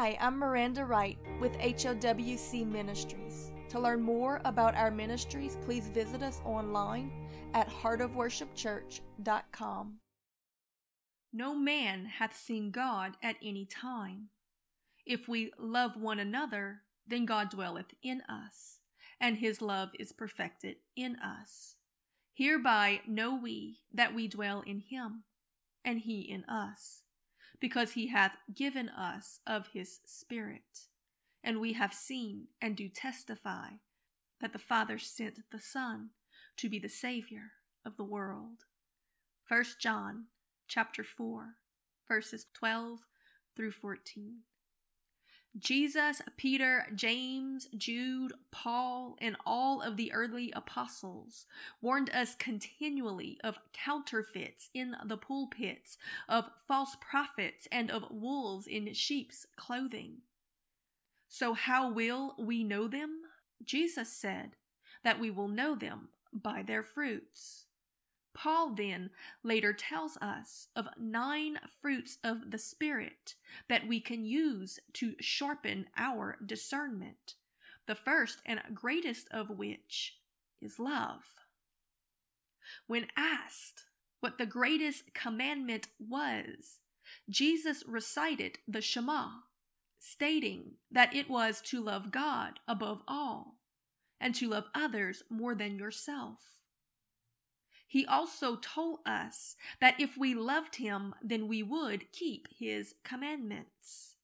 Hi, I'm Miranda Wright with HOWC Ministries. To learn more about our ministries, please visit us online at heartofworshipchurch.com. No man hath seen God at any time. If we love one another, then God dwelleth in us, and his love is perfected in us. Hereby know we that we dwell in him, and he in us, because he hath given us of his Spirit. And we have seen and do testify that the Father sent the Son to be the Savior of the world. 1 John chapter 4, verses 12 through 14. Jesus, Peter, James, Jude, Paul, and all of the early apostles warned us continually of counterfeits in the pulpits, of false prophets, and of wolves in sheep's clothing. So, how will we know them? Jesus said that we will know them by their fruits. Paul then later tells us of nine fruits of the Spirit that we can use to sharpen our discernment, the first and greatest of which is love. When asked what the greatest commandment was, Jesus recited the Shema, stating that it was to love God above all and to love others more than yourself. He also told us that if we loved him, then we would keep his commandments.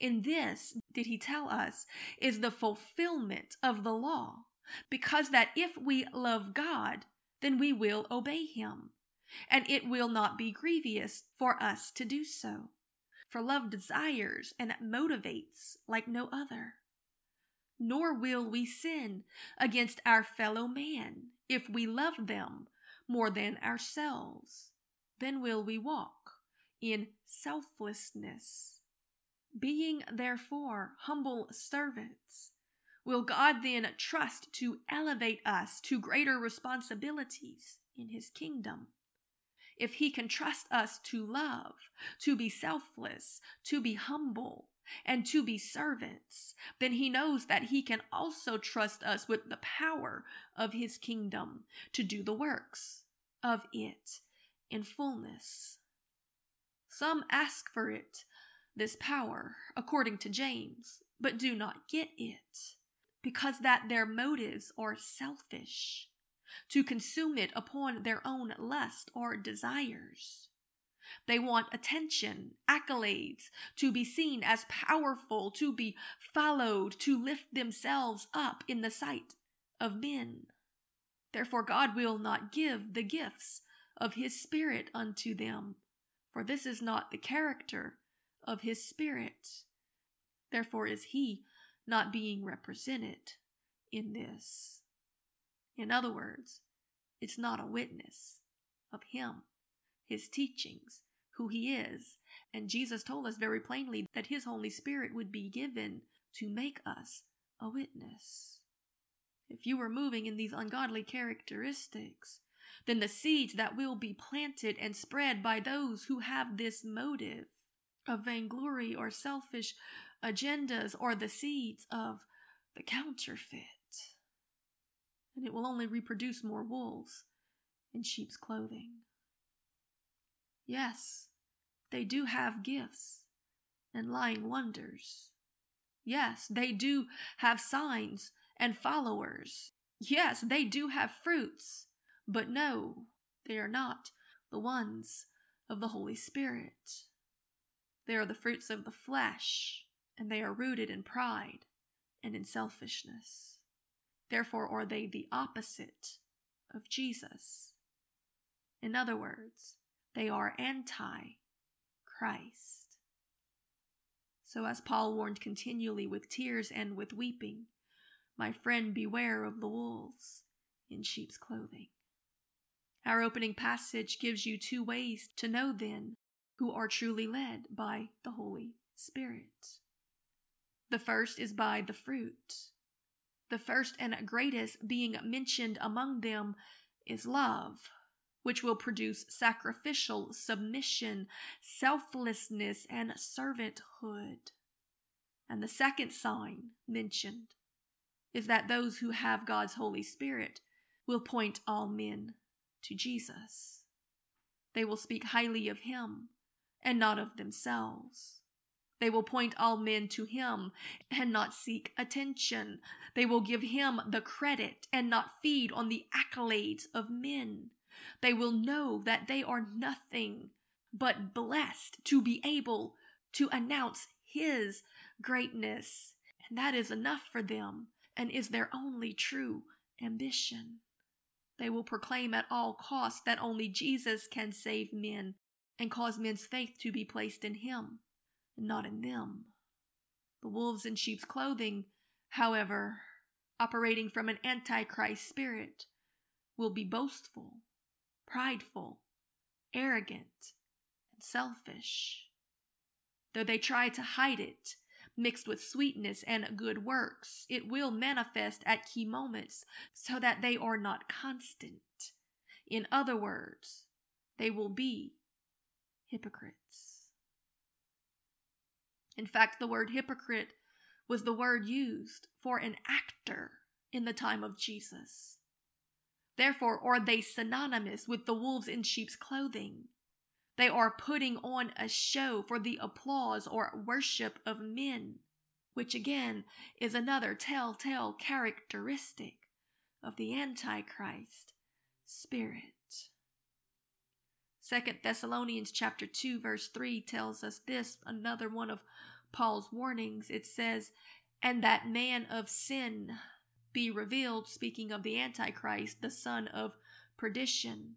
In this, did he tell us, is the fulfillment of the law, because that if we love God, then we will obey him, and it will not be grievous for us to do so. For love desires and motivates like no other. Nor will we sin against our fellow man if we love them more than ourselves. Then will we walk in selflessness. Being therefore humble servants, will God then trust to elevate us to greater responsibilities in His kingdom? If He can trust us to love, to be selfless, to be humble, and to be servants, then he knows that he can also trust us with the power of his kingdom to do the works of it in fullness. Some ask for it, this power, according to James, but do not get it, because that their motives are selfish, to consume it upon their own lust or desires. They want attention, accolades, to be seen as powerful, to be followed, to lift themselves up in the sight of men. Therefore, God will not give the gifts of His Spirit unto them, for this is not the character of His Spirit. Therefore, is He not being represented in this. In other words, it's not a witness of Him, His teachings, who He is. And Jesus told us very plainly that His Holy Spirit would be given to make us a witness. If you are moving in these ungodly characteristics, then the seeds that will be planted and spread by those who have this motive of vainglory or selfish agendas or the seeds of the counterfeit. And it will only reproduce more wolves in sheep's clothing. Yes, they do have gifts and lying wonders. Yes, they do have signs and followers. Yes, they do have fruits, but no, they are not the ones of the Holy Spirit. They are the fruits of the flesh, and they are rooted in pride and in selfishness. Therefore, are they the opposite of Jesus. In other words, they are anti Christ. So, as Paul warned continually with tears and with weeping, my friend, beware of the wolves in sheep's clothing. Our opening passage gives you two ways to know then who are truly led by the Holy Spirit. The first is by the fruit. The first and greatest being mentioned among them is love, which will produce sacrificial submission, selflessness, and servanthood. And the second sign mentioned is that those who have God's Holy Spirit will point all men to Jesus. They will speak highly of him and not of themselves. They will point all men to him and not seek attention. They will give him the credit and not feed on the accolades of men. They will know that they are nothing but blessed to be able to announce his greatness. And that is enough for them and is their only true ambition. They will proclaim at all costs that only Jesus can save men and cause men's faith to be placed in him, and not in them. The wolves in sheep's clothing, however, operating from an antichrist spirit, will be boastful, prideful, arrogant, and selfish. Though they try to hide it, mixed with sweetness and good works, it will manifest at key moments so that they are not constant. In other words, they will be hypocrites. In fact, the word hypocrite was the word used for an actor in the time of Jesus. Therefore, are they synonymous with the wolves in sheep's clothing? They are putting on a show for the applause or worship of men, which again is another telltale characteristic of the Antichrist spirit. Second Thessalonians chapter 2 verse 3 tells us this, another one of Paul's warnings. It says, "And that man of sin be revealed, speaking of the Antichrist, the son of perdition,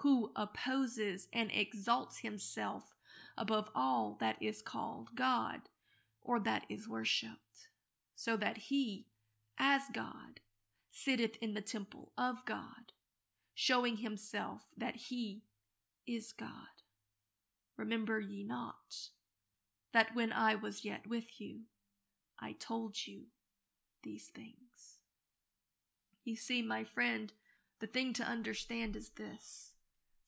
who opposes and exalts himself above all that is called God or that is worshipped, so that he, as God, sitteth in the temple of God, showing himself that he is God. Remember ye not that when I was yet with you, I told you these things. You see, my friend, the thing to understand is this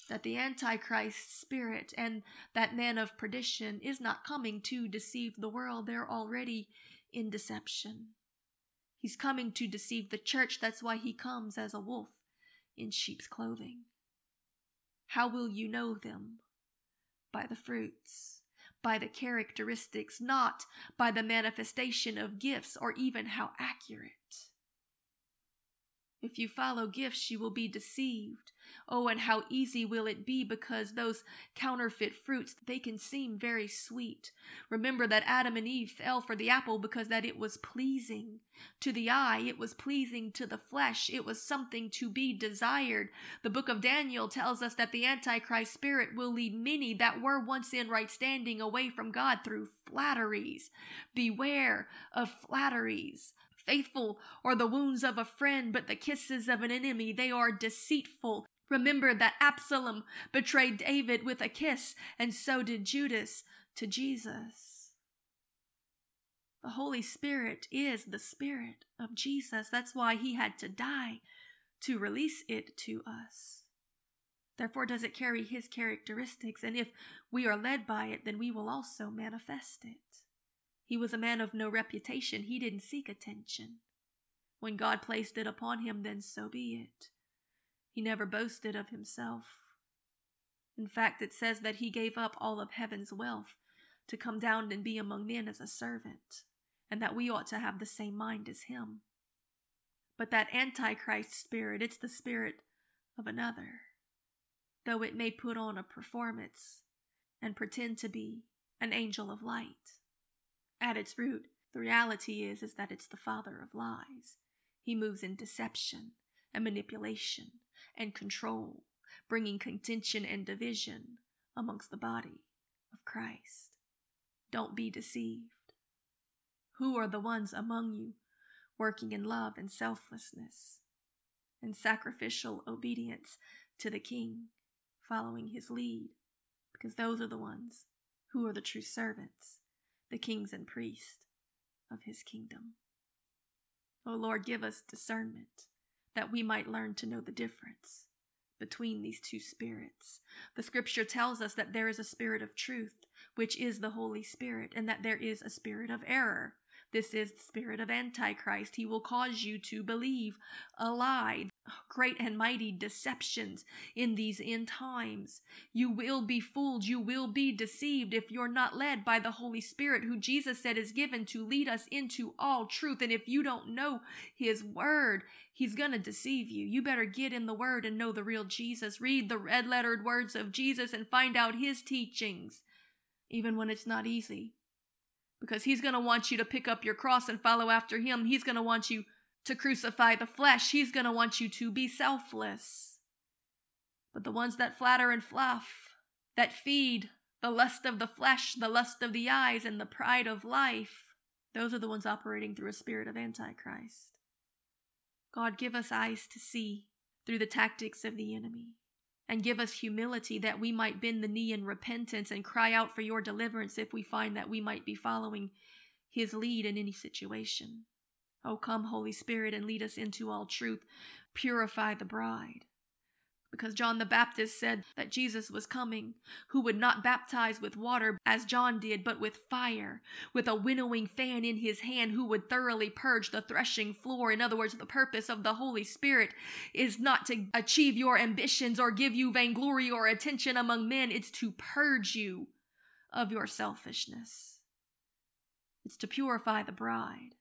that the Antichrist spirit and that man of perdition is not coming to deceive the world. They're already in deception. He's coming to deceive the church. That's why he comes as a wolf in sheep's clothing. How will you know them? By the fruits, by the characteristics, not by the manifestation of gifts or even how accurate. If you follow gifts, you will be deceived. Oh, and how easy will it be because those counterfeit fruits, they can seem very sweet. Remember that Adam and Eve fell for the apple because that it was pleasing to the eye, it was pleasing to the flesh, it was something to be desired. The book of Daniel tells us that the Antichrist spirit will lead many that were once in right standing away from God through flatteries. Beware of flatteries. Faithful are the wounds of a friend, but the kisses of an enemy, they are deceitful. Remember that Absalom betrayed David with a kiss, and so did Judas to Jesus. The Holy Spirit is the Spirit of Jesus. That's why he had to die to release it to us. Therefore, does it carry his characteristics, and if we are led by it, then we will also manifest it. He was a man of no reputation. He didn't seek attention. When God placed it upon him, then so be it. He never boasted of himself. In fact, it says that he gave up all of heaven's wealth to come down and be among men as a servant, and that we ought to have the same mind as him. But that Antichrist spirit, it's the spirit of another, though it may put on a performance and pretend to be an angel of light. At its root, the reality is, is that it's the father of lies. He moves in deception and manipulation and control, bringing contention and division amongst the body of Christ. Don't be deceived. Who are the ones among you working in love and selflessness and sacrificial obedience to the King, following his lead? Because those are the ones who are the true servants the kings and priests of his kingdom. O Lord, give us discernment that we might learn to know the difference between these two spirits. The scripture tells us that there is a spirit of truth, which is the Holy Spirit, and that there is a spirit of error. This is the spirit of Antichrist. He will cause you to believe a lie, great and mighty deceptions in these end times. You will be fooled. You will be deceived if you're not led by the Holy Spirit, who Jesus said is given to lead us into all truth. And if you don't know His Word, He's going to deceive you. You better get in the Word and know the real Jesus. Read the red lettered words of Jesus and find out His teachings, even when it's not easy because he's going to want you to pick up your cross and follow after him. He's going to want you to crucify the flesh. He's going to want you to be selfless. But the ones that flatter and fluff, that feed the lust of the flesh, the lust of the eyes, and the pride of life, those are the ones operating through a spirit of Antichrist. God, give us eyes to see through the tactics of the enemy and give us humility that we might bend the knee in repentance and cry out for your deliverance if we find that we might be following his lead in any situation. Oh, come, Holy Spirit, and lead us into all truth. Purify the bride because John the Baptist said that Jesus was coming, who would not baptize with water as John did, but with fire, with a winnowing fan in his hand, who would thoroughly purge the threshing floor. In other words, the purpose of the Holy Spirit is not to achieve your ambitions or give you vainglory or attention among men, it's to purge you of your selfishness. It's to purify the bride.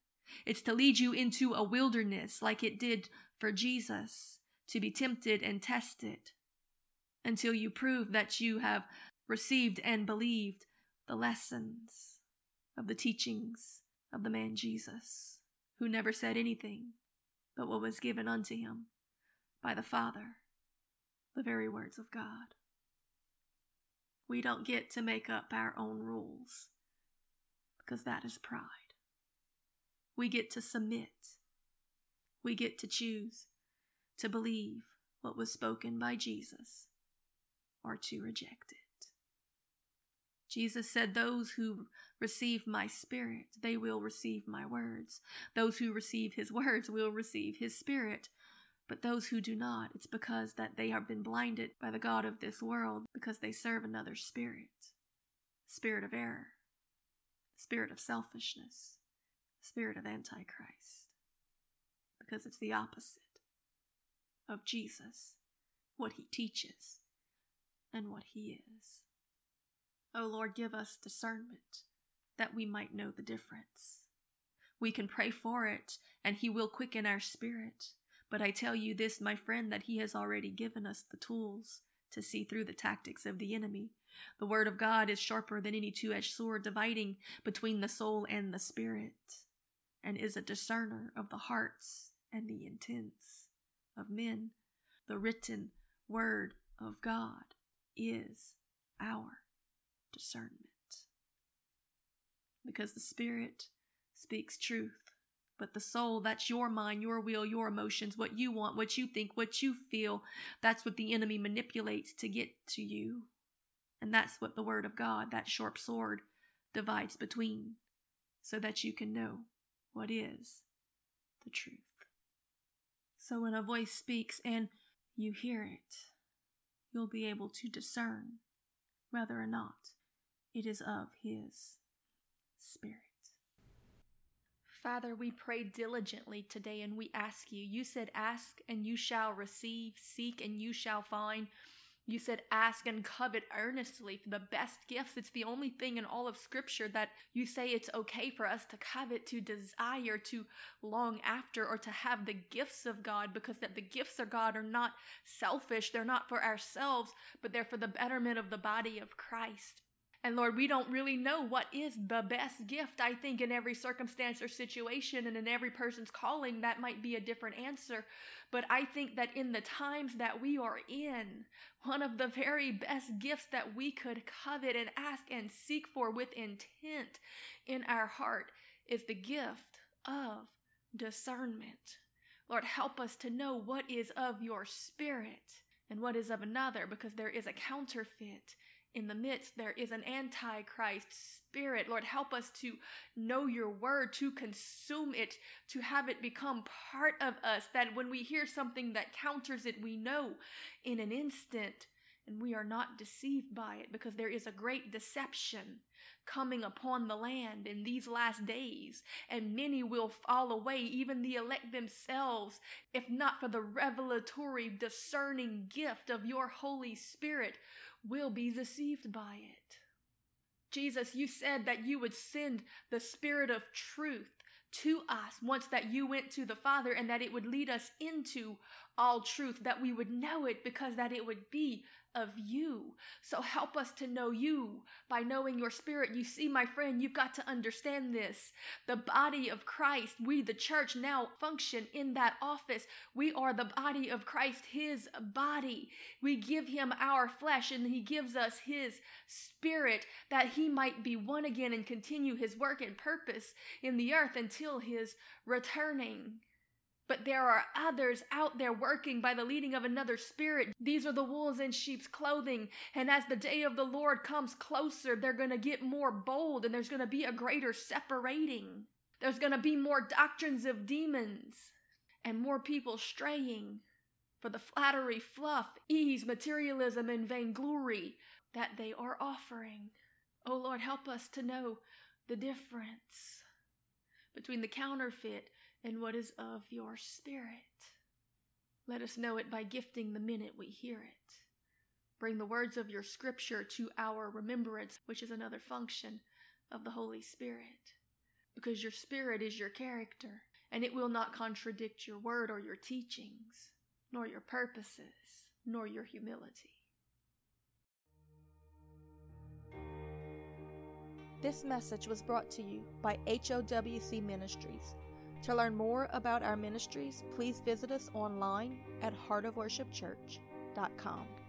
It's to lead you into a wilderness like it did for Jesus to be tempted and tested until you prove that you have received and believed the lessons of the teachings of the man Jesus, who never said anything but what was given unto him by the Father, the very words of God. We don't get to make up our own rules because that is pride. We get to submit. We get to choose to believe what was spoken by Jesus or to reject it. Jesus said, Those who receive my spirit, they will receive my words. Those who receive his words will receive his spirit. But those who do not, it's because that they have been blinded by the God of this world because they serve another spirit. Spirit of error, spirit of selfishness, spirit of antichrist. Because it's the opposite of Jesus, what he teaches, and what he is. O oh Lord, give us discernment that we might know the difference. We can pray for it, and he will quicken our spirit. But I tell you this, my friend, that he has already given us the tools to see through the tactics of the enemy. The word of God is sharper than any two edged sword, dividing between the soul and the spirit, and is a discerner of the hearts and the intents of men, the written word of God is our discernment. Because the Spirit speaks truth, but the soul, that's your mind, your will, your emotions, what you want, what you think, what you feel, that's what the enemy manipulates to get to you. And that's what the Word of God, that sharp sword, divides between, so that you can know what is the truth. So when a voice speaks and you hear it, you'll be able to discern whether or not it is of His Spirit. Father, we pray diligently today and we ask you. You said, Ask and you shall receive, seek and you shall find. You said, ask and covet earnestly for the best gifts. It's the only thing in all of Scripture that you say it's okay for us to covet, to desire, to long after, or to have the gifts of God, because that the gifts of God are not selfish. They're not for ourselves, but they're for the betterment of the body of Christ. And Lord, we don't really know what is the best gift. I think in every circumstance or situation and in every person's calling, that might be a different answer. But I think that in the times that we are in, one of the very best gifts that we could covet and ask and seek for with intent in our heart is the gift of discernment. Lord, help us to know what is of your spirit and what is of another because there is a counterfeit in the midst there is an antichrist spirit. Lord, help us to know your word, to consume it, to have it become part of us, that when we hear something that counters it, we know in an instant and we are not deceived by it because there is a great deception coming upon the land in these last days, and many will fall away, even the elect themselves, if not for the revelatory, discerning gift of your Holy Spirit, will be deceived by it. Jesus, you said that you would send the Spirit of truth to us once that you went to the Father and that it would lead us into all truth, that we would know it because that it would be of you. So help us to know you by knowing your spirit. You see, my friend, you've got to understand this. The body of Christ, we, the church, now function in that office. We are the body of Christ, his body. We give him our flesh and he gives us his spirit that he might be one again and continue his work and purpose in the earth until his returning. But there are others out there working by the leading of another spirit. These are the wolves in sheep's clothing. And as the day of the Lord comes closer, they're going to get more bold and there's going to be a greater separating. There's going to be more doctrines of demons and more people straying for the flattery, fluff, ease, materialism, and vainglory that they are offering. Oh Lord, help us to know the difference between the counterfeit and what is of your Spirit. Let us know it by gifting the minute we hear it. Bring the words of your Scripture to our remembrance, which is another function of the Holy Spirit. Because your Spirit is your character, and it will not contradict your word or your teachings, nor your purposes, nor your humility. This message was brought to you by HOWC Ministries to learn more about our ministries, please visit us online at heartofworshipchurch.com.